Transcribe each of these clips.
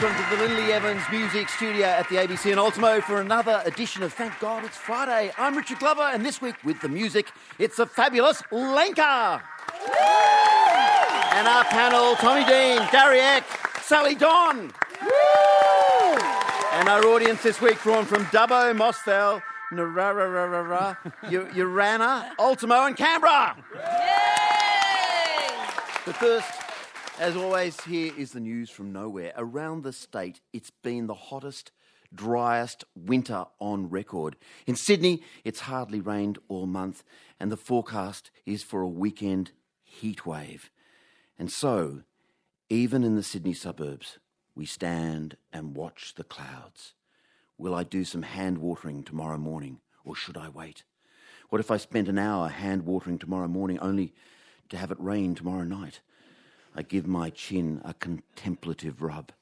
Welcome to the Lindley Evans Music Studio at the ABC in Ultimo for another edition of Thank God It's Friday. I'm Richard Glover, and this week with the music, it's a fabulous Lenka. And our panel, Tommy Dean, Gary Eck, Sally Don. And our audience this week drawn from Dubbo, Moss Vale, Narara, Urana, Ultimo, and Canberra. But first, as always, here is the news from nowhere. Around the state, it's been the hottest, driest winter on record. In Sydney, it's hardly rained all month, and the forecast is for a weekend heat wave. And so, even in the Sydney suburbs, we stand and watch the clouds. Will I do some hand watering tomorrow morning, or should I wait? What if I spent an hour hand watering tomorrow morning only to have it rain tomorrow night? I give my chin a contemplative rub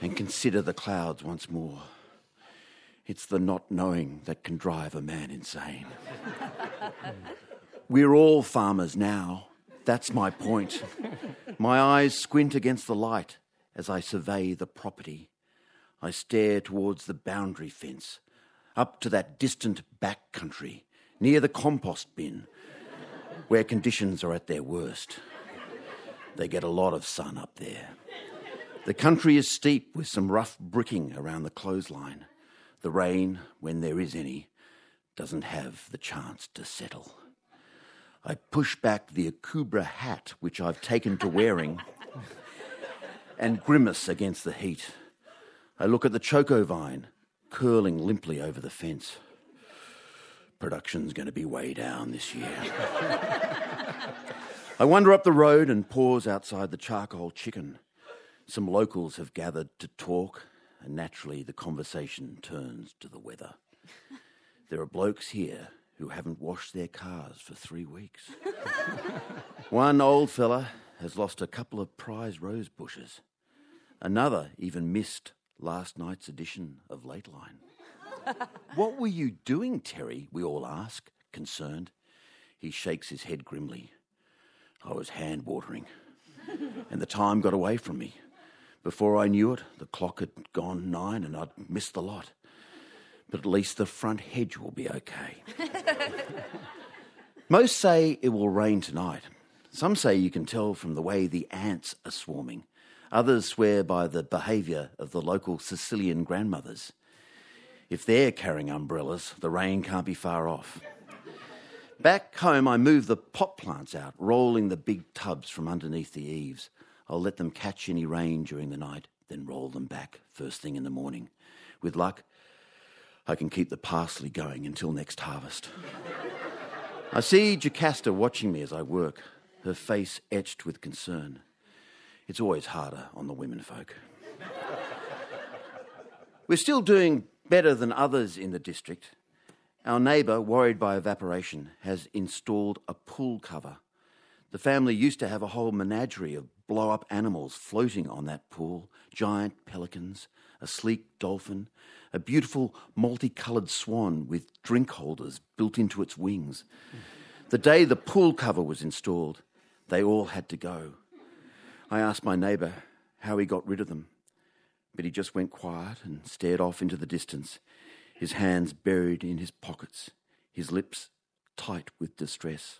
and consider the clouds once more. It's the not knowing that can drive a man insane. We're all farmers now. That's my point. My eyes squint against the light as I survey the property. I stare towards the boundary fence, up to that distant back country, near the compost bin, where conditions are at their worst. They get a lot of sun up there. The country is steep with some rough bricking around the clothesline. The rain, when there is any, doesn't have the chance to settle. I push back the Akubra hat, which I've taken to wearing, and grimace against the heat. I look at the choco vine curling limply over the fence. Production's going to be way down this year. I wander up the road and pause outside the charcoal chicken. Some locals have gathered to talk, and naturally the conversation turns to the weather. There are blokes here who haven't washed their cars for three weeks. One old fella has lost a couple of prize rose bushes. Another even missed last night's edition of Lateline. what were you doing, Terry? We all ask, concerned. He shakes his head grimly. I was hand watering, and the time got away from me. Before I knew it, the clock had gone nine and I'd missed the lot. But at least the front hedge will be okay. Most say it will rain tonight. Some say you can tell from the way the ants are swarming. Others swear by the behaviour of the local Sicilian grandmothers. If they're carrying umbrellas, the rain can't be far off. Back home, I move the pot plants out, rolling the big tubs from underneath the eaves. I'll let them catch any rain during the night, then roll them back first thing in the morning. With luck, I can keep the parsley going until next harvest. I see Jocasta watching me as I work, her face etched with concern. It's always harder on the women folk. We're still doing better than others in the district. Our neighbour, worried by evaporation, has installed a pool cover. The family used to have a whole menagerie of blow up animals floating on that pool giant pelicans, a sleek dolphin, a beautiful multicoloured swan with drink holders built into its wings. The day the pool cover was installed, they all had to go. I asked my neighbour how he got rid of them, but he just went quiet and stared off into the distance, his hands buried in his pockets, his lips tight with distress.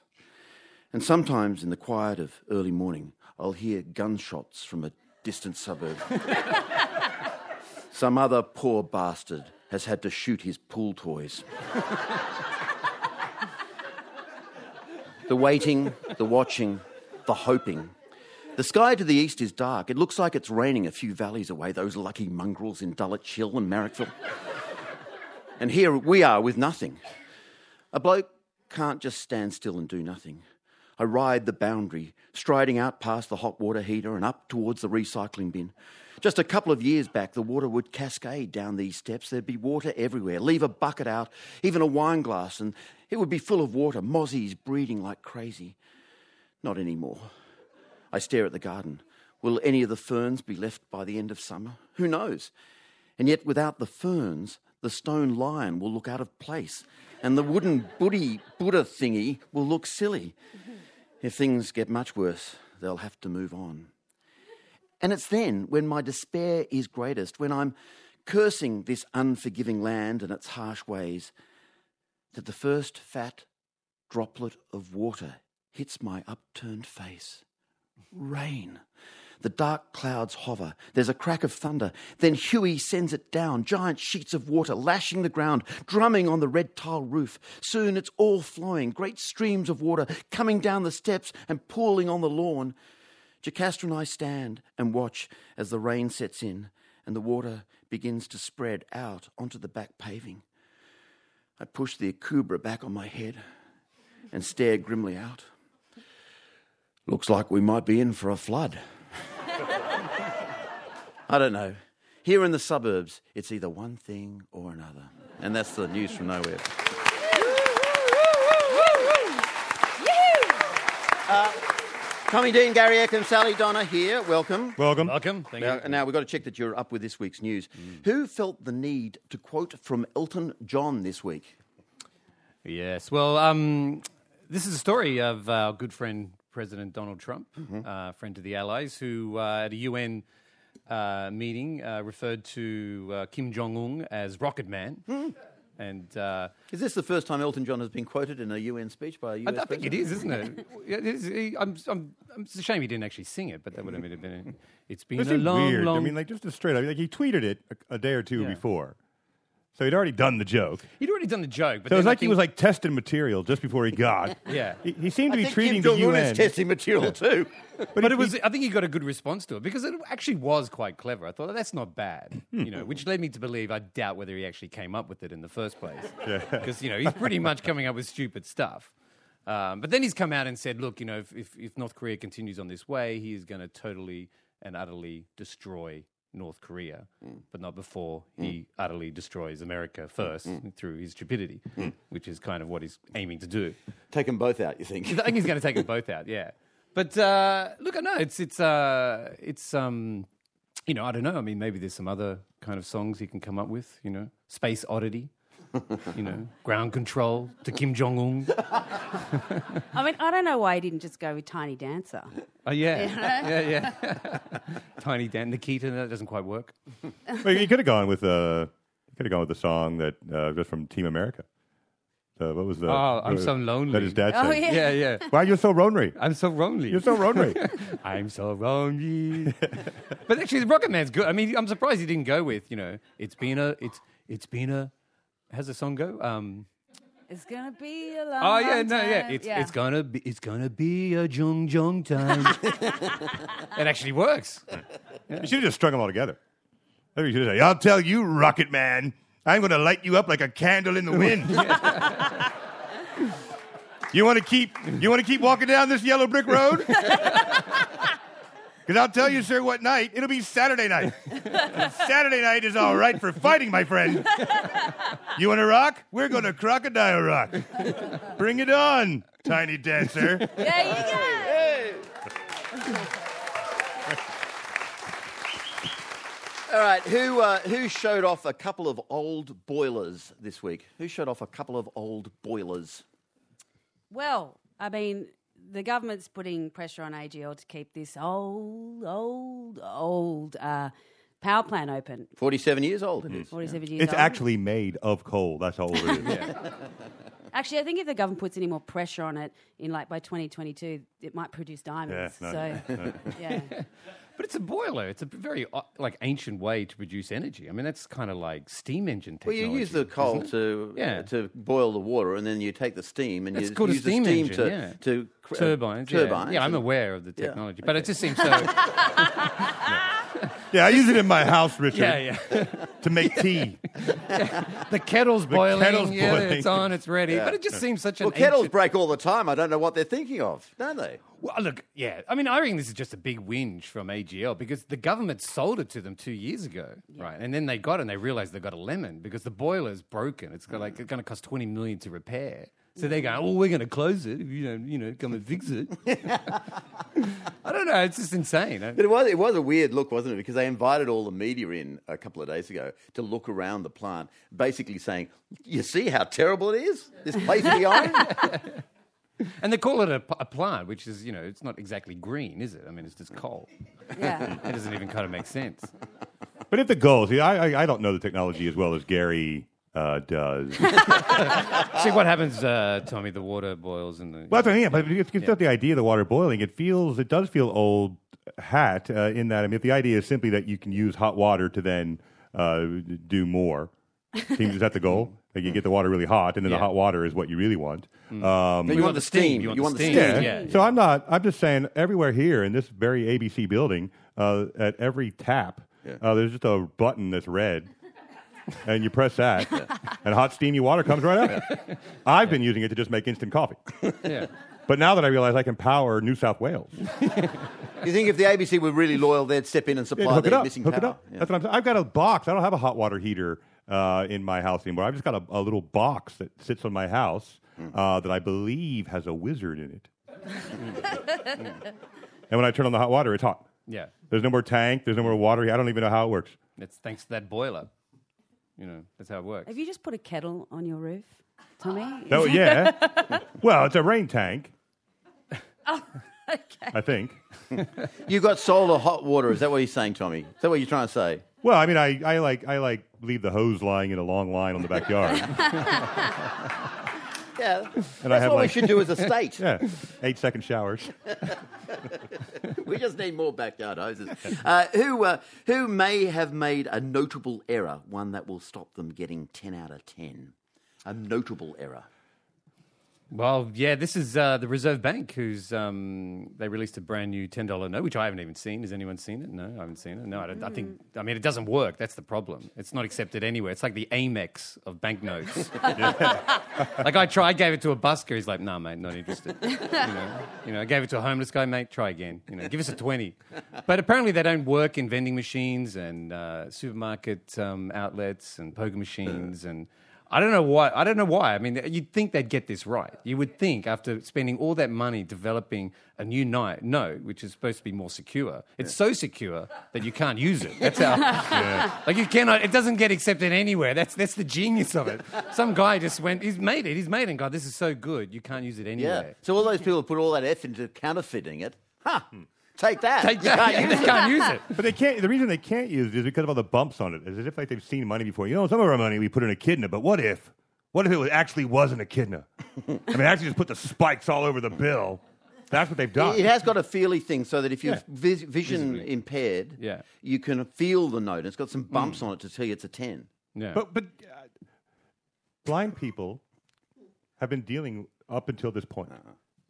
And sometimes in the quiet of early morning, I'll hear gunshots from a distant suburb. Some other poor bastard has had to shoot his pool toys. the waiting, the watching, the hoping. The sky to the east is dark. It looks like it's raining a few valleys away, those lucky mongrels in Dulwich Hill and Marrickville. And here we are with nothing. A bloke can't just stand still and do nothing. I ride the boundary, striding out past the hot water heater and up towards the recycling bin. Just a couple of years back, the water would cascade down these steps. There'd be water everywhere. Leave a bucket out, even a wine glass, and it would be full of water, mozzies breeding like crazy. Not anymore. I stare at the garden. Will any of the ferns be left by the end of summer? Who knows? And yet, without the ferns, the stone lion will look out of place, and the wooden Buddhi Buddha thingy will look silly. Mm-hmm. If things get much worse, they'll have to move on. And it's then when my despair is greatest, when I'm cursing this unforgiving land and its harsh ways, that the first fat droplet of water hits my upturned face. Rain. The dark clouds hover. There's a crack of thunder. Then Huey sends it down, giant sheets of water lashing the ground, drumming on the red tile roof. Soon it's all flowing, great streams of water coming down the steps and pooling on the lawn. Jocasta and I stand and watch as the rain sets in and the water begins to spread out onto the back paving. I push the akubra back on my head and stare grimly out. Looks like we might be in for a flood. I don't know. Here in the suburbs, it's either one thing or another. And that's the news from nowhere. Uh, Tommy Dean, Gary Eckham, Sally Donna here. Welcome. Welcome. Welcome. Thank Now, you. now we've got to check that you're up with this week's news. Who felt the need to quote from Elton John this week? Yes. Well, um, this is a story of our good friend President Donald Trump, Mm-hmm. uh, friend to the Allies, who uh, at a UN uh, meeting uh, referred to uh, Kim Jong Un as Rocket Man. Hmm. And uh, Is this the first time Elton John has been quoted in a UN speech by a US I, I think it president? is, isn't it? it is, he- I'm, I'm, I'm, it's a shame he didn't actually sing it, but that would have been. It's been This a long, weird. long. I mean, like just a straight up. Like he tweeted it a, a day or two Yeah. before, so he'd already done the joke. he'd already done the joke, but So it was then I like he think- was like testing material just before he got. Yeah. He, he seemed to I be think treating Kim the Jong-un is testing material too. But, it was. I think he got a good response to it because it actually was quite clever. I thought "Oh, that's not bad, you know, which led me to believe I doubt whether he actually came up with it in the first place. Because you know he's pretty much coming up with stupid stuff. Um, but then he's come out and said, look, you know, if, if, if North Korea continues on this way, he is going to totally and utterly destroy North Korea, but not before he utterly destroys America first through his stupidity, which is kind of what he's aiming to do. Take them both out, you think? I think he's going to take them both out. Yeah, but uh, look, I know it's it's uh, it's um, you know, I don't know. I mean, maybe there's some other kind of songs he can come up with. You know, Space Oddity. you know, ground control to Kim Jong Un. I mean, I don't know why he didn't just go with Tiny Dancer. Oh yeah, yeah, yeah. Tiny Dan Nikita. That doesn't quite work. Well, he could have gone with uh, he could have gone with the song that uh, just from Team America. So what was the? Oh, I'm the- so lonely. That his dad Oh, said. yeah. Yeah, yeah. Why you're so lonely? I'm so lonely. You're so lonely. I'm so lonely. but actually, the Rocket Man's good. I mean, I'm surprised he didn't go with you know, it's been a, it's it's been a. How's the song go? Um, It's gonna be a long Oh yeah, no, yeah. time. It's it's gonna be it's gonna be a jung jung time. it actually works. you should have just strung them all together. Maybe you should have said, "I'll tell you, Rocket Man, I'm going to light you up like a candle in the wind." you want to keep you want to keep walking down this yellow brick road? Because I'll tell you, sir, what night? It'll be Saturday night. Saturday night is all right for fighting, my friend. You want to rock? We're going to crocodile rock. Bring it on, tiny dancer. There you go. All right, who uh, who showed off a couple of old boilers this week? Who showed off a couple of old boilers? Well, I mean, the government's putting pressure on AGL to keep this old, old, old uh, power plant open. Forty-seven years old it is. 47 years It's old. actually made of coal. That's all it is. Actually, I think if the government puts any more pressure on it, in like by 2022, it might produce diamonds. Yeah, so, yeah. But it's a boiler. It's a very uh, like ancient way to produce energy. I mean, that's kind of like steam engine technology. Well, you use the coal to Yeah. to boil the water, and then you take the steam and That's you use steam the steam engine, to yeah. to uh, turbines. yeah. turbines. Yeah, I'm aware of the technology, but it just seems so. Yeah, I use it in my house, Richard, Yeah, yeah. to make tea. The kettle's boiling. kettle's yeah, boiling. It's on. It's ready. But it just seems such an Well, kettles ancient- break all the time. I don't know what they're thinking of, don't they? Well, look, yeah. I mean, I reckon this is just a big whinge from AGL because the government sold it to them two years ago, right? And then they got it and they realized they got a lemon because the boiler's broken. It's got, like it's going to cost twenty million to repair. So they're going, oh, we're going to close it if you don't, you know, come and fix it. I don't know. It's just insane. But it was it was a weird look, wasn't it? Because they invited all the media in a couple of days ago to look around the plant, basically saying, "You see how terrible it is? This place we own." And they call it a, a plant, which is, you know, it's not exactly green, is it? I mean, it's just coal. Yeah. It doesn't even kind of make sense. But if the goal, see, I, I, I don't know the technology as well as Gary uh, does. See what happens, uh, Tommy. The water boils and the. Well, that's what I mean. But it's, it's not the idea of the water boiling. It feels, it does feel old hat uh, in that. I mean, if the idea is simply that you can use hot water to then uh, do more, seems is that the goal? Like you get the water really hot, and then Yeah. the hot water is what you really want. Um, But you want the steam. You want the steam. yeah. Yeah, So I'm not. I'm just saying. Everywhere here in this very ABC building, uh, at every tap, uh, there's just a button that's red, and you press that, and hot steamy water comes right out. I've been using it to just make instant coffee. Yeah. But now that I realize I can power New South Wales, You think if the ABC were really loyal, they'd step in and Yeah, supply hook it the up. missing Hook it up. Yeah. That's what I'm saying. I've got a box. I don't have a hot water heater uh, in my house anymore. I've just got a, a little box that sits on my house Hmm. uh, that I believe has a wizard in it. and when I turn on the hot water, it's hot. Yeah. There's no more tank. There's no more water. I don't even know how it works. It's thanks to that boiler. You know, that's how it works. Have you just put a kettle on your roof, Tommy? Oh yeah. well, it's a rain tank. Oh, okay. I think. You've got solar hot water. Is that what he's saying, Tommy? Is that what you're trying to say? Well, I mean, I, I like I like leave the hose lying in a long line on the backyard. Yeah. And That's I have what we should do as a state. yeah, eight second showers. We just need more backyard hoses. Uh, who, uh, who may have made a notable error, one that will stop them getting 10 out of 10? A notable error. Well, yeah, this is uh, the Reserve Bank, who's um, they released a brand new ten dollar note, which I haven't even seen. Has anyone seen it? No, I haven't seen it. No, I, don't, I think. I mean, it doesn't work. That's the problem. It's not accepted anywhere. It's like the Amex of banknotes. like I tried, I gave it to a busker. He's like, "Nah, mate, not interested." you know, you know, I gave it to a homeless guy, mate. Try again. You know, give us a twenty. But apparently, they don't work in vending machines and uh, supermarket um, outlets and poker machines and. I don't know why. I don't know why. I mean, you'd think they'd get this right. You would think after spending all that money developing a new note, which is supposed to be more secure, it's so secure that you can't use it. That's how. Like you cannot. It doesn't get accepted anywhere. That's that's the genius of it. Some guy just went. He's made it. He's made it. And God, this is so good. You can't use it anywhere. Yeah. So all those people put all that effort into counterfeiting it. Ha! Hmm. Take that. Take You that. can't You use just can't use it. But they can't. The reason they can't use it is because of all the bumps on it. It's as if like they've seen money before. You know, some of our money we put in a echidna, but what if? What if it was, actually wasn't echidna? I mean, actually just put the spikes all over the bill. That's what they've done. It has got a feely thing so that if you're Yeah. vis- vision Visibly. impaired, Yeah. you can feel the note. It's got some bumps on it to tell you it's a 10. Yeah. But but uh, blind people have been dealing up until this point.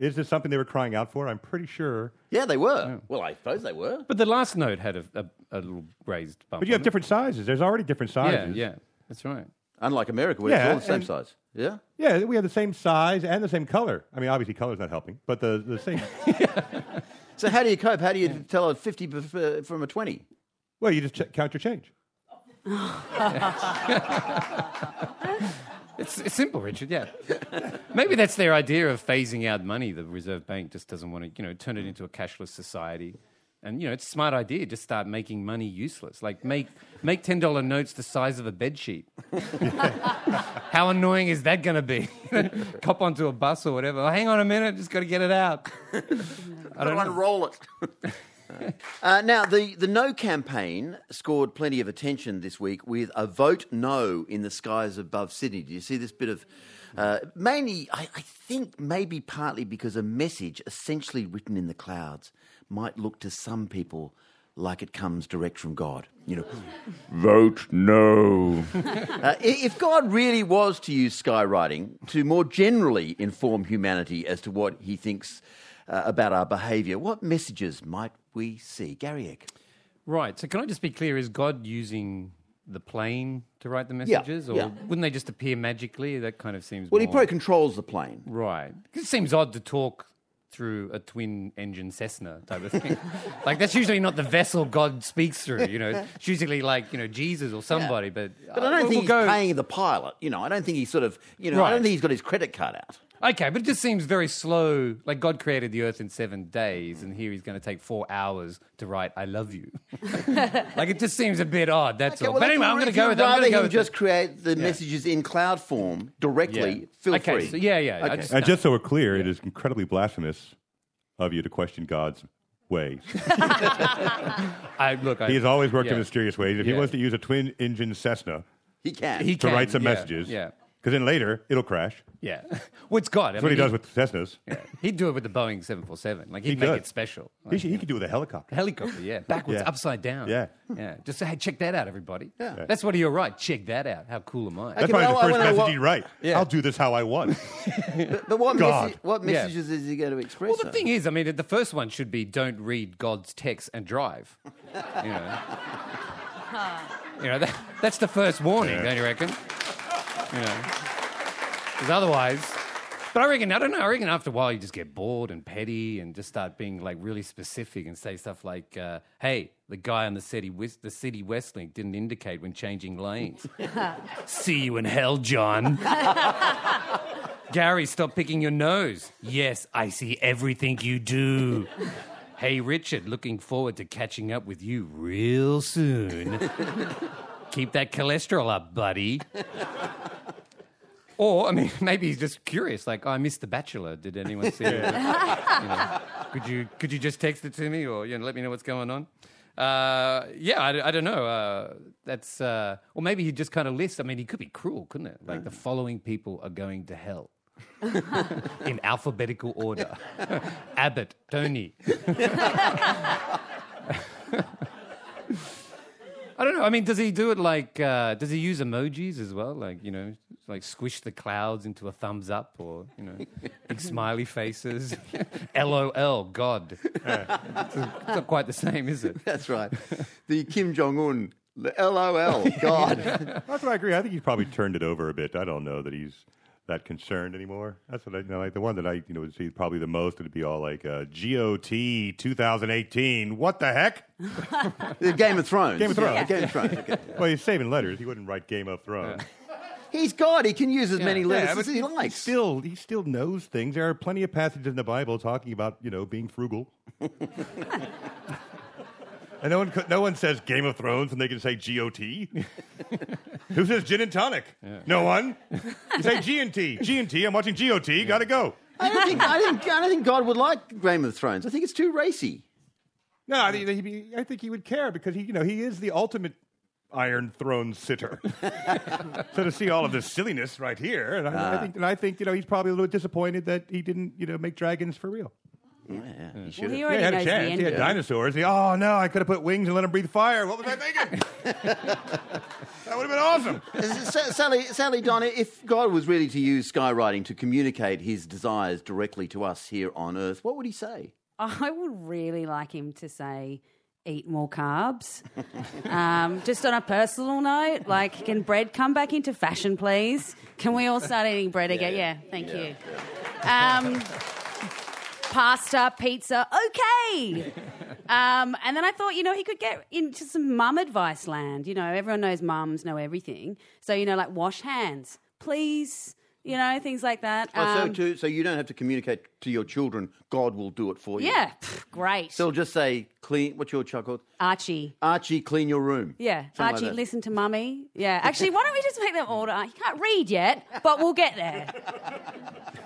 Is this something they were crying out for? I'm pretty sure. Yeah, they were. Well, I suppose they were. But the last note had a, a, a little raised bump. But you have it. different sizes. There's already different Yeah, sizes. yeah, that's right. Unlike America, where Yeah, it's all the same and- size. Yeah? Yeah, we have the same size and the same color. I mean, obviously, color's not helping, but the, the same. So how do you cope? How do you tell a 50 bef- uh, from a 20? well, you just ch- count your change. It's, it's simple, Richard. Yeah, maybe that's their idea of phasing out money. The Reserve Bank just doesn't want to, you know, turn it into a cashless society. And you know, it's a smart idea. Just start making money useless. Like make make ten dollar notes the size of a bed sheet. How annoying is that going to be? Cop onto a bus or whatever. Oh, hang on a minute, just got to get it out. I don't know. unroll it. Uh, now, the, the No campaign scored plenty of attention this week with a vote no in the skies above Sydney. Do you see this bit of. Uh, mainly, I, I think maybe partly because a message essentially written in the clouds might look to some people like it comes direct from God. You know, Vote no. uh, if God really was to use skywriting to more generally inform humanity as to what he thinks uh, about our behaviour, what messages might we see? Gary Eck. Right. So can I just be clear? Is God using the plane to write the messages, or yeah. wouldn't they just appear magically? That kind of seems. Well, he probably controls the plane. Right. It seems odd to talk through a twin engine Cessna type of thing. like that's usually not the vessel God speaks through, you know. It's usually like, you know, Jesus or somebody, but But I uh, don't we'll think he's go- paying the pilot. You know, I don't think he's sort of, you know, I don't think he's got his credit card out. Okay, but it just seems very slow. Like God created the earth in 7 days and here he's going to take 4 hours to write I love you. like it just seems a bit odd, that's Okay, all. well, but anyway, I'm going to go with that. I'm rather going to go him with just the- create the messages in cloud form directly. Yeah. Feel okay, free. So yeah, yeah. Okay. just- uh, And just so we're clear, it is incredibly blasphemous of you to question God's ways. I look, I, He has always worked in mysterious ways. If he wants to use a twin engine Cessna He can. He to can, write some yeah, messages, Yeah. Because then later it'll crash. Yeah. well, it's God. I That's what he mean, does with Cessnas. Yeah. He'd do it with the Boeing 747. Like, he'd He make could. it special. He, should, he could do it with a helicopter. Helicopter, yeah. Backwards, Yeah. upside down. Yeah. Yeah. Just say, hey, check that out, everybody. Yeah. That's what you're right. Check that out. How cool am I? That's Okay, probably but the I- I first wanna- message what- he'd write. Yeah. I'll do this how I want. But what, God. message, what Yeah. messages is he going to express? Well, the though? thing is, I mean, the first one should be don't read God's text and drive. You know, you know that, that's the first warning, Yeah. don't you reckon? Because otherwise. But I reckon, I don't know, I reckon after a while you just get bored and petty and just start being like really specific and say stuff like, uh, hey, the guy on the city, the city Westlink didn't indicate when changing lanes. See you in hell, John. Gary, stop picking your nose. Yes, I see everything you do. Hey, Richard, looking forward to catching up with you real soon. Keep that cholesterol up, buddy. Or, I mean, maybe he's just curious, like, I missed The Bachelor. Did anyone see it? You know, could, you, could you just text it to me or you know, let me know what's going on? Uh, yeah, I, I don't know. Uh, that's, uh, or maybe he just kind of lists. I mean, he could be cruel, couldn't it? Like, the following people are going to hell in alphabetical order Abbott, Tony. I don't know. I mean, does he do it like? Uh, does he use emojis as well? Like you know, like squish the clouds into a thumbs up, or you know, big smiley faces. LOL, God. it's, it's not quite the same, is it? That's right. The Kim Jong Un. LOL. God. That's what I agree. I think he's probably turned it over a bit. I don't know that he's that concerned anymore. That's what I you know. Like the one that I you know would see probably the most would be all like uh, GOT 2018. What the heck? The Game of Thrones. Game of Thrones. Yeah, Game of Thrones. okay. Well, he's saving letters. He wouldn't write Game of Thrones. He's God. He can use as many letters Yeah, as but he he likes. still he still knows things. There are plenty of passages in the Bible talking about you know being frugal. and no one no one says Game of Thrones and they can say GOT. Who says gin and tonic? No one. You say G and T. G and T. I'm watching GOT. Got to go. I don't think I think I don't think God would like Game of Thrones. I think it's too racy. No, I think he'd be- I think he would care because he you know he is the ultimate. Iron Throne sitter. so to see all of this silliness right here, and I, I ah. think, and I think you know he's probably a little disappointed that he didn't you know make dragons for real. Yeah, he should Well, he have. already Yeah, he had a knows the chance. end. He had dinosaurs. He, oh no, I could have put wings and let him breathe fire. What was I thinking? that would have been awesome. S- Sally, Sally Donna, if God was really to use skywriting to communicate his desires directly to us here on Earth, what would he say? I would really like him to say, eat more carbs. um, just on a personal note, like, can bread come back into fashion, please? Can we all start eating bread again? Yeah, thank you. Um, pasta, pizza, okay. Um, and then I thought, you know, he could get into some mum advice land. You know, everyone knows mums know everything. So, you know, like wash hands, please. You know, things like that. Oh, so, Um, to, so you don't have to communicate to your children. God will do it for you. yeah, pff, great. So he'll just say, "Clean." What's your child called? Archie. Archie, clean your room. Yeah, Something like Archie, that. listen to mummy. Yeah, actually, why don't we just make them order? He can't read yet, but we'll get there.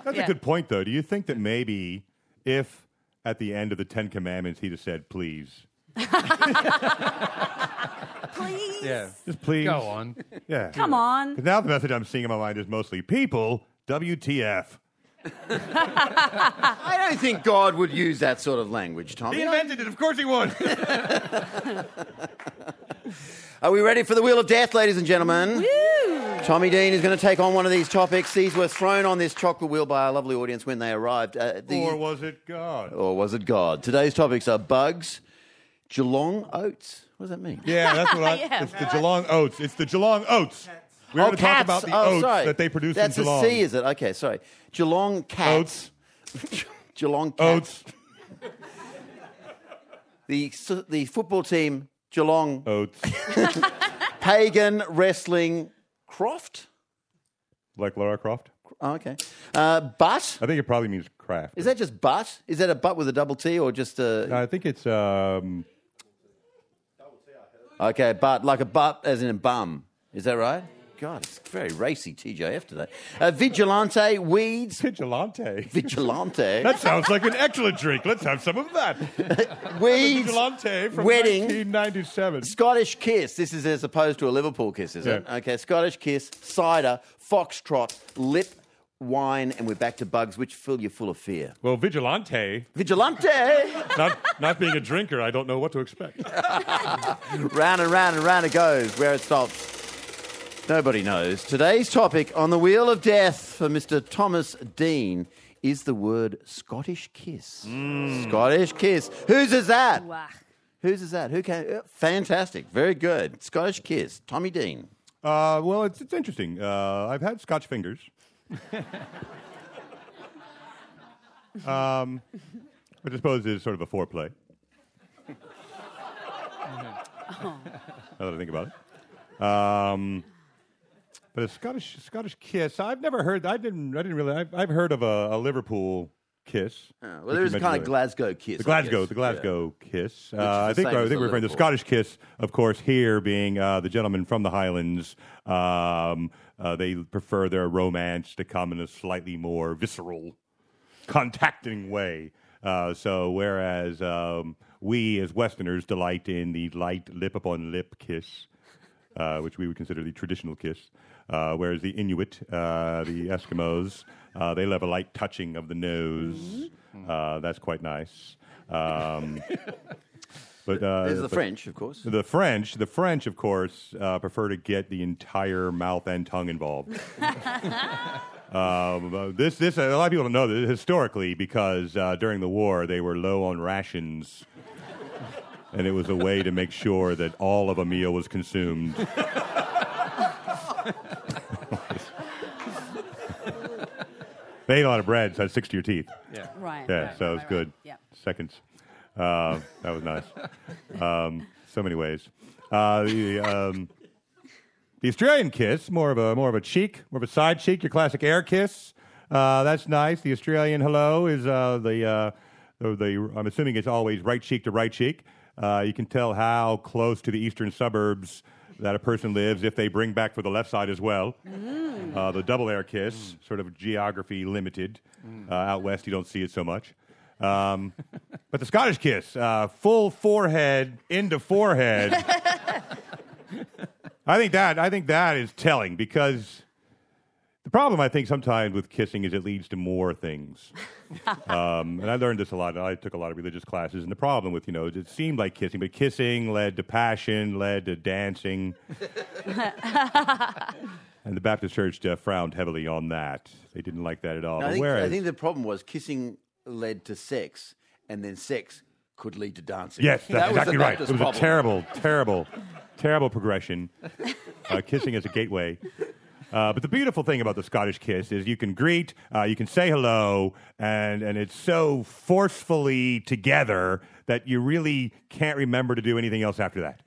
That's Yeah. a good point, though. Do you think that maybe if at the end of the Ten Commandments he'd have said, "Please, Please. Yeah. just please, Go on. yeah, Come on. 'Cause now the message I'm seeing in my mind is mostly people. WTF? I don't think God would use that sort of language, Tommy. He invented it. Of course he would. Are we ready for the Wheel of Death, ladies and gentlemen? Woo. Tommy Dean is going to take on one of these topics. These were thrown on this chocolate wheel by our lovely audience when they arrived. Uh, the- or was it God? or was it God? Today's topics are bugs, Geelong oats. What does that mean? Yeah, that's what I. Yeah, it's the Geelong Oats. It's the Geelong Oats. We're going to talk about the oh, oats sorry. that they produce That's in a Geelong. C, is it? Okay, sorry. Geelong cats. Oats. Geelong cats. Oats. The the football team Geelong Oats. Pagan Wrestling Croft. like Laura Croft. Oh, okay. Uh, but I think it probably means craft. is that just but? Is that a but with a double T or just a I think it's um, okay? But like a butt as in a bum. Is that right? God, it's very racy TJF today. Uh, vigilante weeds. vigilante. Vigilante That sounds like an excellent drink. Let's have some of that. weeds. Vigilante from Wedding. 1997. Scottish kiss. This is as opposed to a Liverpool kiss, is it? Yeah. Okay, Scottish kiss, cider, foxtrot, lip, wine, and we're back to bugs, which fill you full of fear. Well, vigilante. Vigilante! Not not being a drinker, I don't know what to expect. round and round and round it goes. Where it stops, nobody knows. Today's topic on the wheel of death for Mr. Thomas Dean is the word Scottish kiss. Scottish kiss. Whose is that? Wow. Whose is that? Who can? uh, Fantastic. Very good. Scottish kiss. Tommy Dean. Uh, well, it's it's interesting. Uh, I've had Scotch fingers. um, which I suppose is sort of a foreplay. Now that I think about it. Um, but a Scottish Scottish kiss, I've never heard. I didn't. I didn't really. I've, I've heard of a, a Liverpool kiss. Uh, well, which there you a kind of. Glasgow kiss. The Glasgow, the Glasgow kiss. Uh, I think, I think we're referring to. Scottish kiss, of course. Here being uh, the gentleman from the Highlands, um, uh, they prefer their romance to come in a slightly more visceral, contacting way. Uh, so whereas um, we as Westerners delight in the light lip upon lip kiss, uh, which we would consider the traditional kiss. Uh, whereas the Inuit, uh, the Eskimos, uh, they love a light touching of the nose. Uh, that's quite nice. Um, but uh, There's the but French, of course. The French, the French, of course, uh, prefer to get the entire mouth and tongue involved. Um, uh, this, this, a lot of people don't know this historically because uh, during the war they were low on rations, and it was a way to make sure that all of a meal was consumed. they ate a lot of bread, so it sticks to your teeth. Yeah. Right. Yeah, right, so right, it's right, good. right. Yeah. Seconds. Uh, that was nice. Um, so many ways. Uh, the, um, the Australian kiss, more of a more of a cheek, more of a side cheek, your classic air kiss. Uh, that's nice. The Australian hello is uh, the, uh, the the I'm assuming it's always right cheek to right cheek. Uh, you can tell how close to the eastern suburbs that a person lives if they bring back for the left side as well. Uh, the double air kiss, sort of geography limited. Uh, out west, you don't see it so much. Um, but the Scottish kiss, uh, full forehead into forehead. I think that I think that is telling because the problem I think sometimes with kissing is it leads to more things. um, and I learned this a lot. I took a lot of religious classes, and the problem with you know it seemed like kissing, but kissing led to passion, led to dancing. and the Baptist Church uh, frowned heavily on that. They didn't like that at all. I think, whereas, I think the problem was kissing led to sex, and then sex could lead to dancing. Yes, that's That exactly right. It was problem. a terrible, terrible, terrible progression. Uh, kissing as a gateway. Uh, but the beautiful thing about the Scottish kiss is you can greet, uh, you can say hello, and, and it's so forcefully together that you really can't remember to do anything else after that.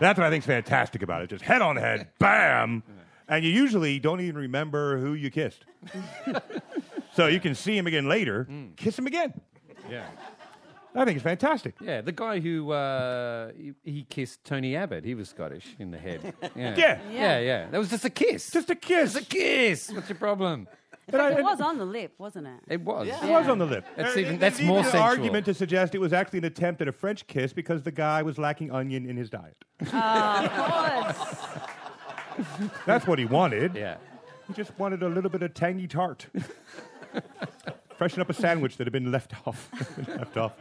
That's what I think is fantastic about it. Just head on head, bam, and you usually don't even remember who you kissed. so you can see him again later, kiss him again. Yeah. I think it's fantastic. Yeah, the guy who uh, he, he kissed Tony Abbott, he was Scottish in the head. Yeah. Yeah. yeah, yeah. That was just a kiss. Just a kiss. Just a kiss. What's your problem? In fact, it was on the lip, wasn't it? It was. It was on the lip. That's Uh, even- there's that's more even an sensual. argument to suggest it was actually an attempt at a French kiss because the guy was lacking onion in his diet. Of course. That's what he wanted. Yeah. He just wanted a little bit of tangy tart. Freshen up a sandwich that had been left off. left off.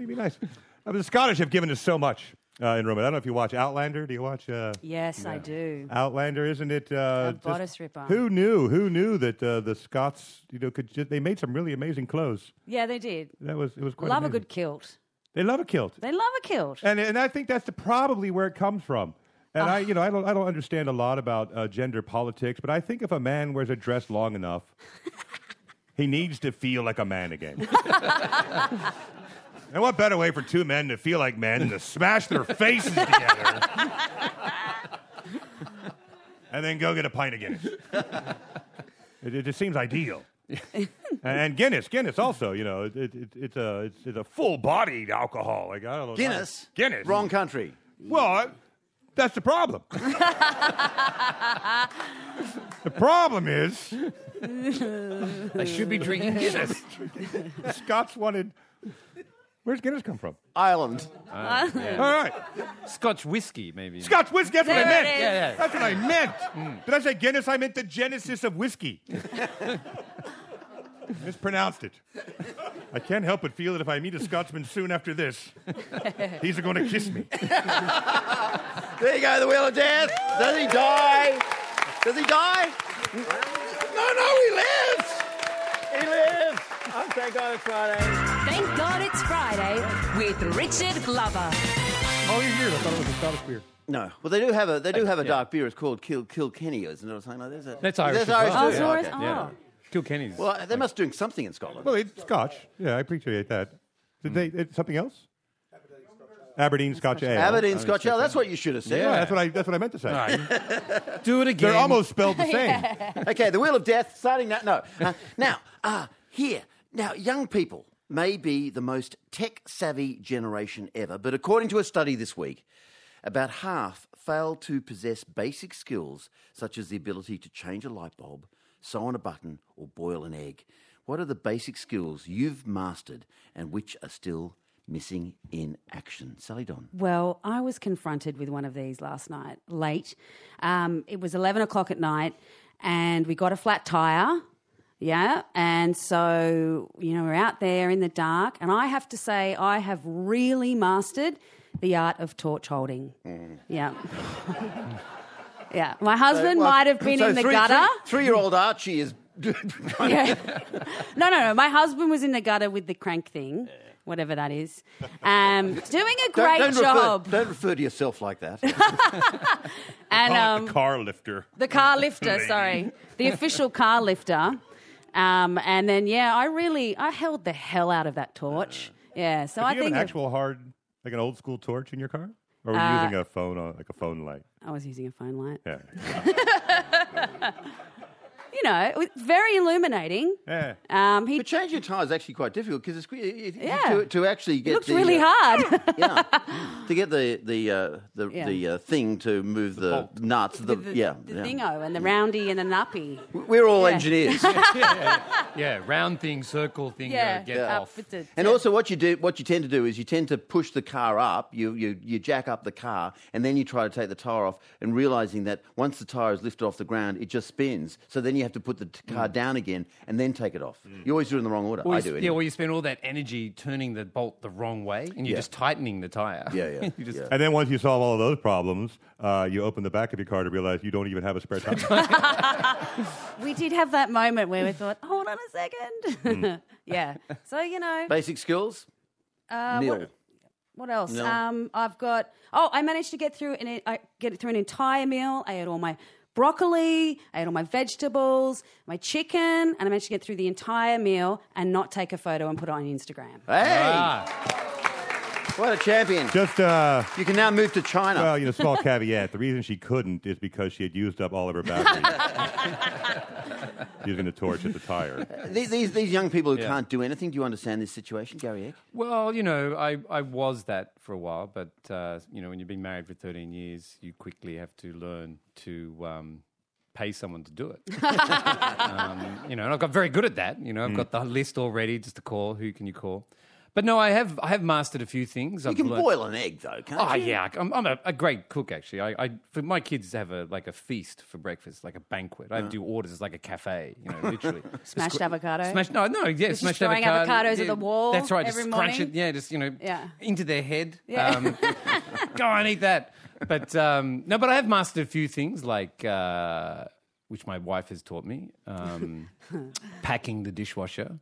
It'd be nice. Uh, the Scottish have given us so much uh, in Rome. I don't know if you watch Outlander. Do you watch uh, Yes, I do. Outlander? Isn't it? Uh, A just- bodice ripper. Who knew? Who knew that uh, the Scots, you know, could just, they made some really amazing clothes. Yeah, they did. That was it was quite Love a good kilt. They love a kilt. They love a kilt. And, and I think that's the, probably where it comes from. And Ah. I, you know, I don't, I don't understand a lot about uh, gender politics, but I think if a man wears a dress long enough, he needs to feel like a man again. And what better way for two men to feel like men than to smash their faces together and then go get a pint of Guinness? It, it just seems ideal. and Guinness, Guinness also, you know, it, it, it, it's a it's, it's a full-bodied alcohol. Like I don't know, Guinness. Guinness. Wrong country. Well, I, that's the problem. the problem is I should be drinking Guinness. the Scots wanted. Where's Guinness come from? Ireland. All right, Scotch whiskey, maybe. Scotch whiskey. That's what I There meant. it is. Yeah, yeah. That's what I meant. Mm. Did I say Guinness? I meant the genesis of whiskey. Mispronounced it. I can't help but feel that if I meet a Scotsman soon after this, he's going to kiss me. There you go, the Wheel of Death. Does he die? Does he die? No, no, he lives. He lives. Oh, thank God it's Friday. Thank God it's Friday with Richard Glover. All these years, I thought it was a Scottish beer. No, well, they do have a they do have a dark beer. It's called Kill Kilkenny, isn't it? Or something like that. Is it- That's Irish That's as Irish well. Oh, too? Okay. it's- oh. Yeah. Kilkenny's. Well, they must be doing something in Scotland. Well, it's Scotch. Yeah, I appreciate that. Did they? It's something else? Aberdeen Scotch Ale. Aberdeen Scotch Ale. That's what you should have said. Yeah, that's what I. That's what I meant to say. All right. Do it again. They're almost spelled the same. Okay, the Wheel of Death, starting now. No. Uh, now, uh, here. Now, young people may be the most tech savvy generation ever, but according to a study this week, about half fail to possess basic skills such as the ability to change a light bulb, sew on a button, or boil an egg. What are the basic skills you've mastered and which are still missing in action? Sally Don. Well, I was confronted with one of these last night, late. Um, it was 11 o'clock at night, and we got a flat tire. Yeah. And so, you know, we're out there in the dark, and I have to say, I have really mastered the art of torch holding. Yeah. yeah. My husband might have been So in the three, gutter. Three year old Archie is. Yeah. no, no, no. My husband was in the gutter with the crank thing, whatever that is, um, doing a great don't, don't job. Refer, don't refer to yourself like that. and um, the car lifter. the car lifter, sorry, the official car lifter. Um, and then, yeah, I really, I held the hell out of that torch. Yeah, so Do I you have think an actual hard, like an old school torch in your car, or were you Uh, using a phone, on, like a phone light? I was using a phone light. Yeah. You know, it was very illuminating. yeah. Um, he But changing tires is actually quite difficult because it's it, it, Yeah. to, to actually get looked the, really uh, hard. Yeah, to get the the uh, the, Yeah. the uh, thing to move the, nuts. The, the, yeah, the yeah. thingo and the roundy and the nuppy. We're all Yeah. engineers. yeah, round thing, circle thing, Yeah, uh, get up off. with the- And also, what you do, what you tend to do is you tend to push the car up. You, you you jack up the car, and then you try to take the tire off, and realizing that once the tire is lifted off the ground, it just spins. So then you have to put the t- car down again, and then take it off. You always do it in the wrong order. Or I you, do. Yeah, Anyway. or you spend all that energy turning the bolt the wrong way, and you're Yeah. just tightening the tire. Yeah, yeah, you just, yeah. And then once you solve all of those problems, uh, you open the back of your car to realize you don't even have a spare tire. We did have that moment where we thought, hold on a second. yeah. So, you know, Basic skills. uh, Nil. what, what else? No. Um, I've got, oh, I managed to get through an, I get through an entire meal. I ate all my broccoli, I ate all my vegetables, my chicken, and I managed to get through the entire meal and not take a photo and put it on Instagram. Hey, ah, what a champion! Just, uh, You can now move to China. well, you know, small caveat. The reason she couldn't is because she had used up all of her batteries using the torch at the tire. these, these these young people who Yeah. can't do anything. Do you understand this situation, Gary Eck? well, you know, I, I was that for a while, but uh, you know, when you've been married for 13 years, you quickly have to learn to um, pay someone to do it. um, you know, and I've got very good at that. You know, I've got the list already, just to call. Who can you call? But no, I have I have mastered a few things. You I've can learned- boil an egg, though, can't Oh you? yeah, I'm, I'm a, a great cook actually. I, I for my kids have a like a feast for breakfast, like a banquet. I do orders. It's like a cafe, you know, literally. Smashed Squ- avocado? Smashed no, no, yeah, Just smashed throwing avocado. avocados at yeah, the wall That's right. every just crunch morning? it. Yeah, just you know, Yeah. into their head. Yeah. Um, go on, eat that. But um, no, but I have mastered a few things like. Uh, which my wife has taught me, um, packing the dishwasher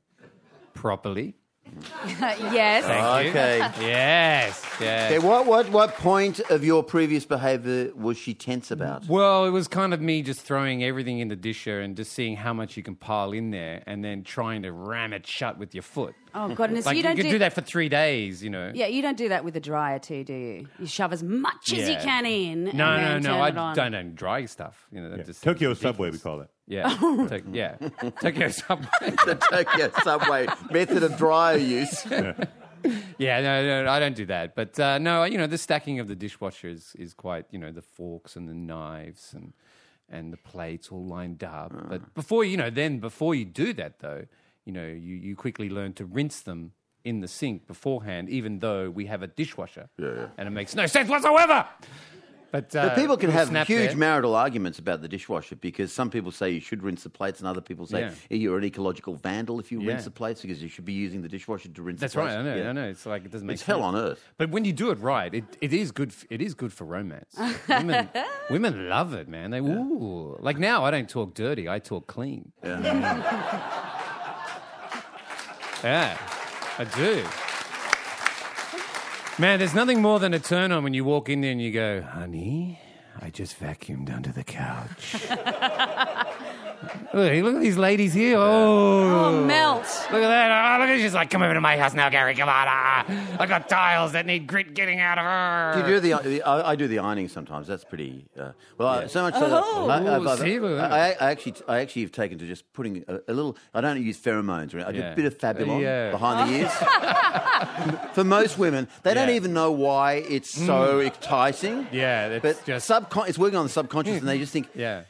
properly. yes. Okay. Yes. Yes. Okay, what, what, what point of your previous behaviour was she tense about? Well, it was kind of me just throwing everything in the disher and just seeing how much you can pile in there, and then trying to ram it shut with your foot. Oh goodness, Like you you, don't could do, do that for three days, you know. Yeah, you don't do that with a dryer too, do you? You shove as much as you Yeah. can in. No, and no, then no. turn I it on. don't, don't dry stuff. You know, that Yeah. just Tokyo seems Subway, we call it. Yeah, To- yeah. Tokyo Subway. the Tokyo subway method of dryer use. Yeah, no, no, I don't do that. But uh, no, you know, the stacking of the dishwasher is, is quite, you know, the forks and the knives and and the plates all lined up. But before you know, then before you do that though, you know, you, you quickly learn to rinse them in the sink beforehand, even though we have a dishwasher. Yeah, yeah. And it makes no sense whatsoever. But, uh, But people can have huge there. marital arguments about the dishwasher because some people say you should rinse the plates, and other people say Yeah. you're an ecological vandal if you Yeah. rinse the plates because you should be using the dishwasher to rinse That's the plates. right. I know. Yeah. I know. It's like it doesn't make It's sense. hell on earth. But when you do it right, it, it is good. f- It is good for romance. women, women love it, man. They ooh. Like now, I don't talk dirty. I talk clean. Yeah, I do. Man, there's nothing more than a turn on when you walk in there and you go, honey, I just vacuumed under the couch. look, look at these ladies here. Oh, Oh, melt. Look at that. Oh, look at She's like, come over to my house now, Gary. Come on. Ah, I got tiles that need grit getting out of her. Do you do the, the I, I do the ironing sometimes. That's pretty uh, well. I, so much so that Oh. I, I've- I've- see, look at I, I actually, I actually have taken to just putting a, a little. I don't use pheromones. Right? I do Yeah. a bit of fabulon Yeah. behind the ears. For most women, they don't even know why it's so enticing. Yeah, it's but just- subcon- it's working on the subconscious, and they just think, Yeah.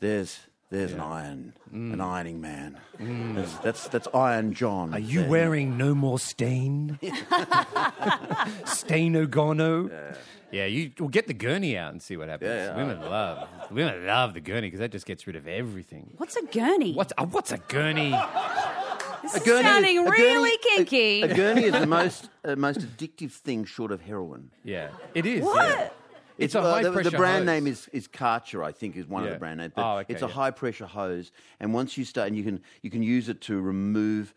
"There's, there's an iron, an ironing man. That's, that's that's Iron John." Are you there." wearing no more stain? stain Ogono? Yeah, you well, get the gurney out and see what happens. Yeah, yeah. Women love, women love the gurney because that just gets rid of everything. What's a gurney? What's a, what's a gurney? This A is gurney- sounding a gurney- really a- kinky. A, gurney is the most uh, most addictive thing short of heroin. Yeah, it is. What? Yeah. It's a uh, high the, pressure the brand hose. name is, is Karcher, I think, is one of the brand names. But Oh, okay, it's a yeah. high pressure hose, and once you start, and you can you can use it to remove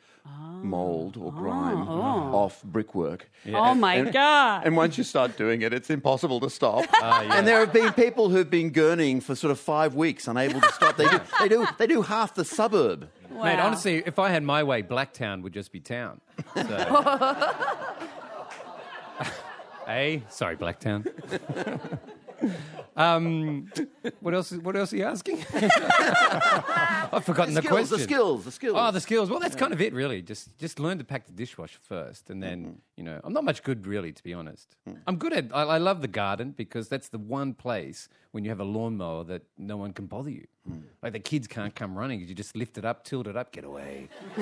mold or grime off brickwork. Oh my god! And once you start doing it, it's impossible to stop. And there have been people who've been gurning for sort of five weeks, unable to stop. They do they do they do half the suburb. Mate, honestly, if I had my way, Blacktown would just be town. So. hey, sorry, Blacktown. um, what else? What else are you asking? I've forgotten the, skills, question. the skills, the skills. Oh, the skills. Well, that's kind of it, really. Just just learn to pack the dishwasher first, and then Mm-hmm. you know, I'm not much good, really, to be honest. Mm. I'm good at. I, I love the garden because that's the one place when you have a lawnmower that no one can bother you. Mm. Like the kids can't come running. You just lift it up, tilt it up, get away.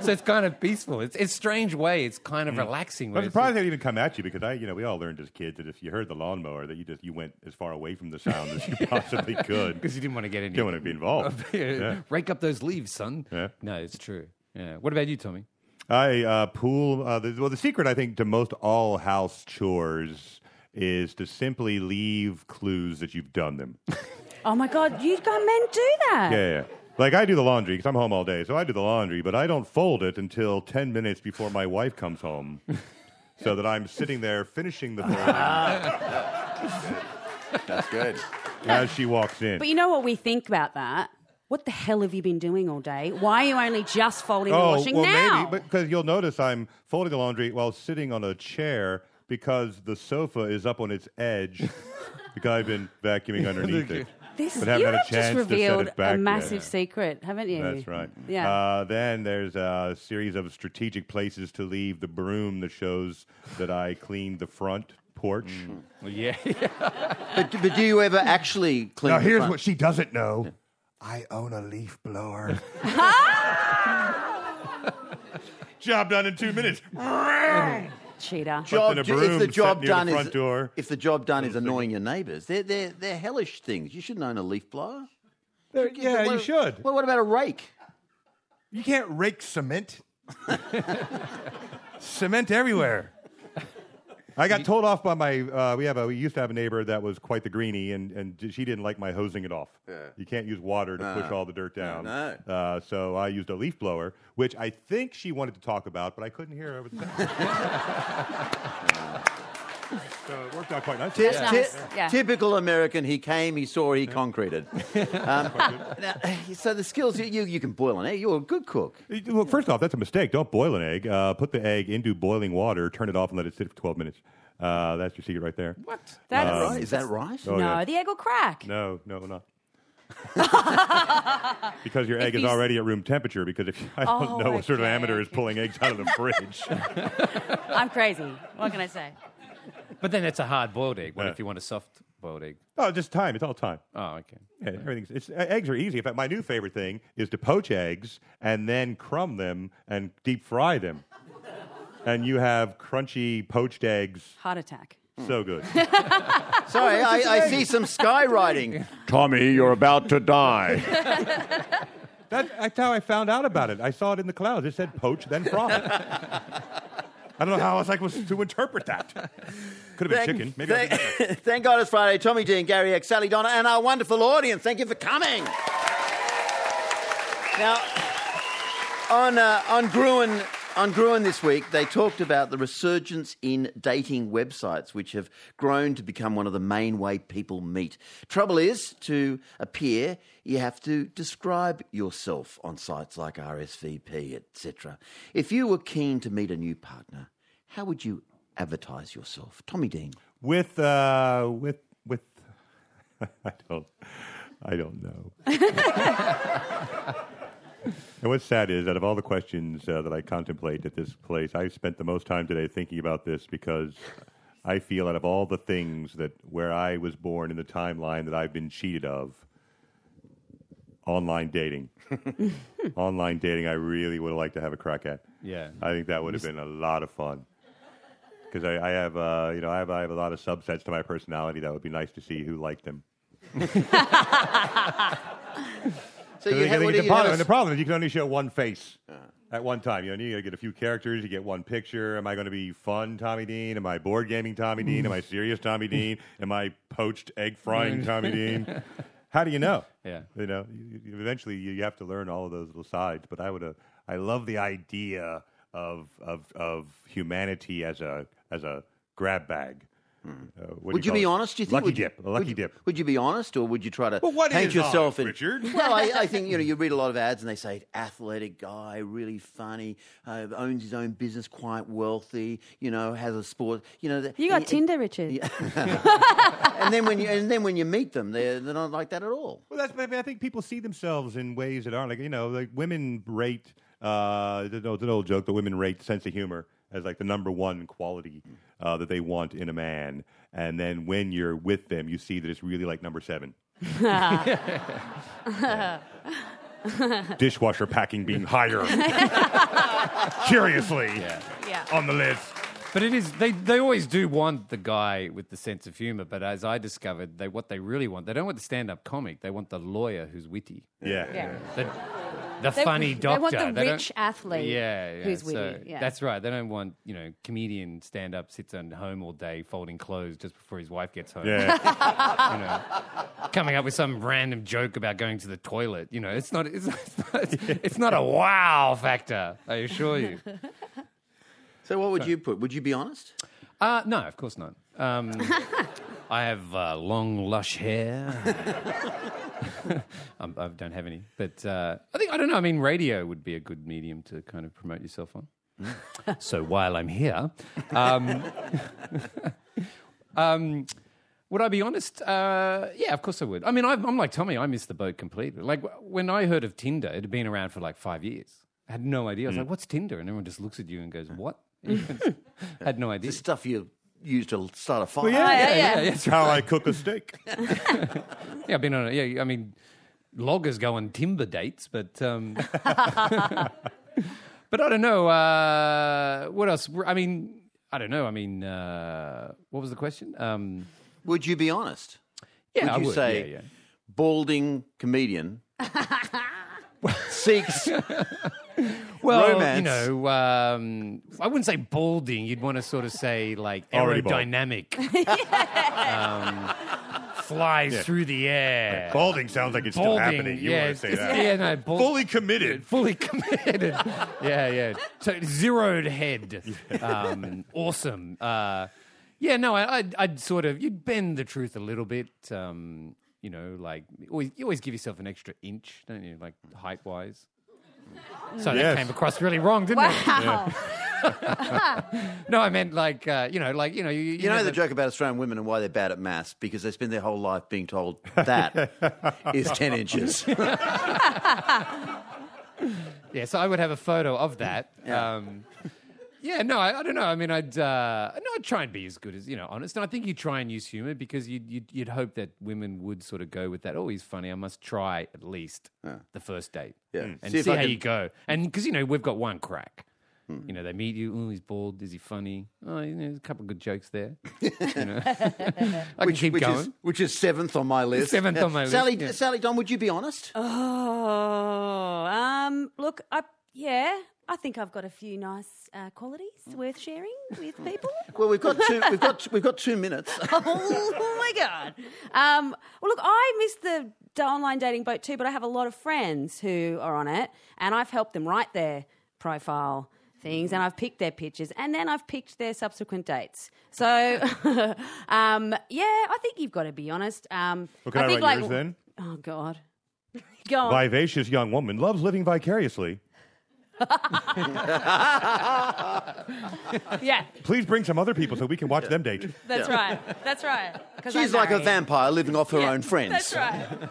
so it's kind of peaceful. It's it's a strange way. It's kind of relaxing. I'm surprised they even come at you because I, you know, we all learned as kids that if you heard the lawnmower, that you just you went as far away from the sound as you possibly could. because you didn't want to get any. Didn't want to be involved. Yeah. Rake up those leaves, son. Yeah. No, it's true. Yeah. What about you, Tommy? I uh, pool. Uh, the, well, the secret I think to most all house chores is to simply leave clues that you've done them. oh my god! You got men do that? Yeah, yeah. yeah. Like I do the laundry because I'm home all day, so I do the laundry, but I don't fold it until ten minutes before my wife comes home, so that I'm sitting there finishing the folding That's good. as she walks in. But you know what we think about that? What the hell have you been doing all day? Why are you only just folding the oh, washing Oh, well, now? maybe because you'll notice I'm folding the laundry while sitting on a chair because the sofa is up on its edge because I've been vacuuming underneath it. this, but haven't you had a have just chance to set revealed it back a yet. massive secret, haven't you? That's right. Yeah. Uh, then there's a series of strategic places to leave the broom that shows that I cleaned the front porch. Well, yeah. But, but do you ever actually clean? Now, the here's front? what she doesn't know. I own a leaf blower. Job done in two minutes. Cheater. job, in a if the job near the done front is door. if the job done is annoying your neighbours, they're they're they're hellish things. You shouldn't own a leaf blower. yeah, you should. Well, what about a rake? You can't rake cement. cement everywhere. I got told off by my. Uh, we have a. We used to have a neighbor that was quite the greenie, and and she didn't like my hosing it off. You can't use water to push all the dirt down. no. Uh, so I used a leaf blower, which I think she wanted to talk about, but I couldn't hear her over the sound. so it worked out quite nicely. Ty- That's ty- nice. Yeah. Typical American. He came, he saw, he concreted. Um, now, so the skills you, you you can boil an egg. You're a good cook. Well, first off, that's a mistake. Don't boil an egg. Uh, put the egg into boiling water, turn it off, and let it sit for 12 minutes. Uh, that's your secret right there. What? That's, Right? Is that right? Oh, no, yeah. the egg will crack. No, no, not. because your egg is you s- already at room temperature. Because if I don't Oh, know what sort of amateur is pulling eggs out of the fridge. I'm crazy. What can I say? But then it's a hard boiled egg. What Yeah. if you want a soft boiled egg? oh, just time. It's all time. Oh, okay. Yeah, everything's. It's, uh, eggs are easy. In fact, my new favorite thing is to poach eggs and then crumb them and deep fry them. and you have crunchy poached eggs. Heart attack. So good. Sorry, I, I see some skywriting. Tommy, you're about to die. That, that's how I found out about it. I saw it in the clouds. It said poach, then fry. I don't know how else I was like to interpret that. Could have been chicken. Maybe thank, thank God it's Friday. Tommy Dean, Gary Eck, Sally Donna, and our wonderful audience. Thank you for coming. Now, on uh, on Gruen on Gruen this week, they talked about the resurgence in dating websites, which have grown to become one of the main way people meet. Trouble is, to appear, you have to describe yourself on sites like RSVP, etc. If you were keen to meet a new partner, how would you advertise yourself, Tommy Dean? with uh, with with. I don't. I don't know. and what's sad is, out of all the questions uh, that I contemplate at this place, I spent the most time today thinking about this because I feel out of all the things that where I was born in the timeline that I've been cheated of, online dating. online dating, I really would have liked to have a crack at. Yeah. I think that would have been a lot of fun. Because I, I have, uh, you know, I have, I have a lot of subsets to my personality that would be nice to see who liked them. So you the- have, what the problem- and the problem is you can only show one face at one time. You know, you get a few characters, you get one picture. Am I going to be fun, Tommy Dean? Am I board gaming, Tommy Dean? Am I serious, Tommy Dean? Am I poached egg frying, Tommy Dean? How do you know? Yeah. you know, you, you- eventually you, you have to learn all of those little sides. But I would, uh, I love the idea of of of humanity as a as a grab bag. Uh, what do Hmm. Would you call be it? honest? Do you think lucky would you- dip? A lucky would, dip. Would you be honest, or would you try to Well, what paint is yourself honest, in? Richard? Well, I, I think you know you read a lot of ads and they say athletic guy, really funny, uh, owns his own business, quite wealthy. You know, has a sport. You know, the- You got and, Tinder, Richard. and then when you and then when you meet them, they're they're not like that at all. Well, that's. I, mean, I think people see themselves in ways that aren't like you know, like women rate. Uh, it's an old- it's an old joke, The women rate sense of humor as like the number one quality uh, that they want in a man. And then when you're with them, you see that it's really like number seven. Dishwasher packing being higher. Curiously, Yeah. on the list. But it is they, they always do want the guy with the sense of humor, but as I discovered, they what they really want, they don't want the stand up comic, they want the lawyer who's witty. Yeah. Yeah. The, the They- funny they want the don't- rich athlete Yeah, yeah. who's so witty, yeah. That's right. They don't want, you know, comedian stand up sits at home all day folding clothes just before his wife gets home. Yeah. You know, coming up with some random joke about going to the toilet. You know, it's not it's, it's not, it's not a wow factor, I assure you. So what would you put? Would you be honest? Uh, no, of course not. Um, I have uh, long, lush hair. I don't have any, but uh, I think I don't know. I mean, radio would be a good medium to kind of promote yourself on. so while I'm here, um, um, would I be honest? Uh, yeah, of course I would. I mean, I'm, I'm like Tommy. I missed the boat completely. Like when I heard of Tinder, it had been around for like five years. I had no idea. I was like, "What's Tinder?" And everyone just looks at you and goes, "What?" had no idea. The stuff you use to start a fire. Oh, yeah, yeah. yeah, That's How I cook a steak. Yeah, I've been on it. Yeah, I mean, loggers go on timber dates, but um, but I don't know. Uh, what else? I mean, I don't know. I mean, uh, what was the question? Um, Would you be honest? yeah, would I you would. say yeah, yeah. balding comedian seeks well, romance. you know, um, I wouldn't say balding. You'd want to sort of say like Already bald. aerodynamic. um, flies through the air. Balding sounds like it's still happening. You yeah, want to say it's- that? Yeah, no, bald, Fully committed. fully committed. yeah, yeah. So zeroed head. Um, awesome. Uh, yeah, no, I, I'd, I'd sort of you'd bend the truth a little bit. Um, you know, like always, you always give yourself an extra inch, don't you? Like height wise. So Yes. that came across really wrong, didn't it? Wow. No, I meant like uh, you know, like you know, you, You know the joke about Australian women and why they're bad at maths? Because they spend their whole life being told that is 10 inches. Yeah, so I would have a photo of that. Yeah. Um, yeah, no, I, I don't know. I mean, I'd uh, no, I'd try and be as good as you know, honest. And I think you try and use humor because you'd, you'd you'd hope that women would sort of go with that. Oh, he's funny. I must try at least the first date. Yeah. and See see, how can- you go. And because you know we've got one crack. You know, they meet you. Oh, he's bald. Is he funny? Oh, you know, there's a couple of good jokes there. You know, I can keep which going. Is, which is seventh on my list. Seventh on my list, Sally, yeah. Sally Don, would you be honest? Oh, um, look, I yeah, I think I've got a few nice uh, qualities worth sharing with people. Well, we've got two. We've got we've got two minutes. oh my god! Um, well, look, I missed the online dating boat too, but I have a lot of friends who are on it, and I've helped them write their profile things, and I've picked their pictures, and then I've picked their subsequent dates. So, um, yeah, I think you've got to be honest. Um, Well, can I think write yours then? Oh God, go on. Vivacious young woman loves living vicariously. Yeah, Please bring some other people so we can watch them date. that's right. That's right. 'Cause She's I'm like a married. vampire living off her Yeah, own friends. That's right.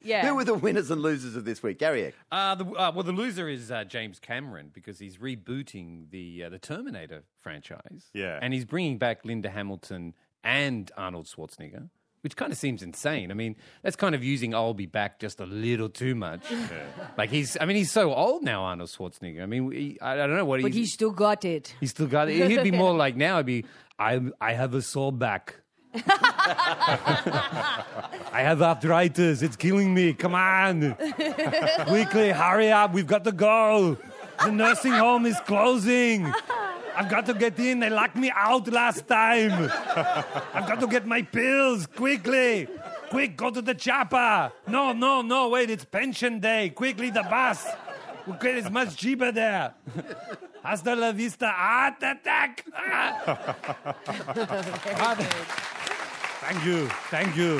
Yeah. Who were the winners and losers of this week? Gary Eck. Uh, the, uh, well, the loser is uh, James Cameron because he's rebooting the uh, the Terminator franchise. Yeah. and he's bringing back Linda Hamilton and Arnold Schwarzenegger, which kind of seems insane. I mean, that's kind of using "I'll be back" just a little too much. Like he's, I mean, he's so old now, Arnold Schwarzenegger. I mean, he, I, I don't know what but he's. you still got it. He's still got it. He'd be more like now. I'd be. I I have a sore back. I have arthritis. It's killing me. Come on. Quickly, hurry up. We've got to go. The nursing home is closing. I've got to get in. They locked me out last time. I've got to get my pills. Quickly. Quick, go to the chopper. No, no, no. Wait, it's pension day. Quickly, the bus. Okay, it's much cheaper there. Hasta la vista. Heart attack. Ah. Thank you. Thank you.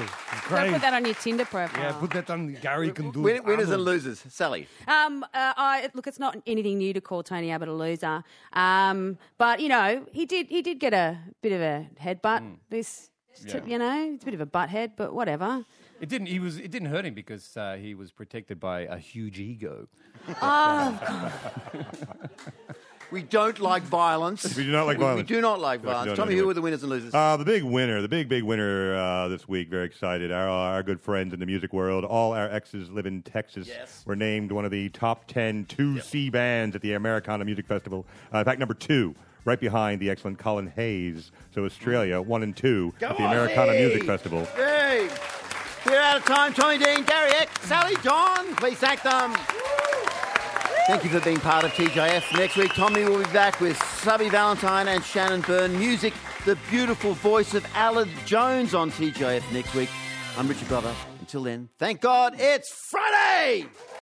Don't put that on your Tinder profile. Yeah, put that on Gary can do. Win- winners and Arnold. losers. Sally. Um, uh, I, look, it's not anything new to call Tony Abbott a loser, um, but you know he did he did get a bit of a headbutt. This, Yeah. you know, it's a bit of a butt head, but whatever. It didn't. He was. It didn't hurt him because uh, he was protected by a huge ego. We don't like violence. We do not like violence. We do not like violence. no, Tommy, no, who were the winners and losers? Uh, the big winner, the big, big winner uh, this week, very excited. Our, our good friends in the music world, all our exes live in Texas, Yes. were named one of the top 10 2C bands at the Americana Music Festival. Uh, in fact, number two, right behind the excellent Colin Hayes. So Australia, one and two at the Americana hey! Music Festival. Yay! We're out of time. Tommy Dean, Gary Eck, Sally Don. Please thank them. Thank you for being part of TJF. Next week, Tommy will be back with Subby Valentine and Shannon Byrne. Music, the beautiful voice of Alan Jones on TJF next week. I'm Richard Glover. Until then, thank God it's Friday!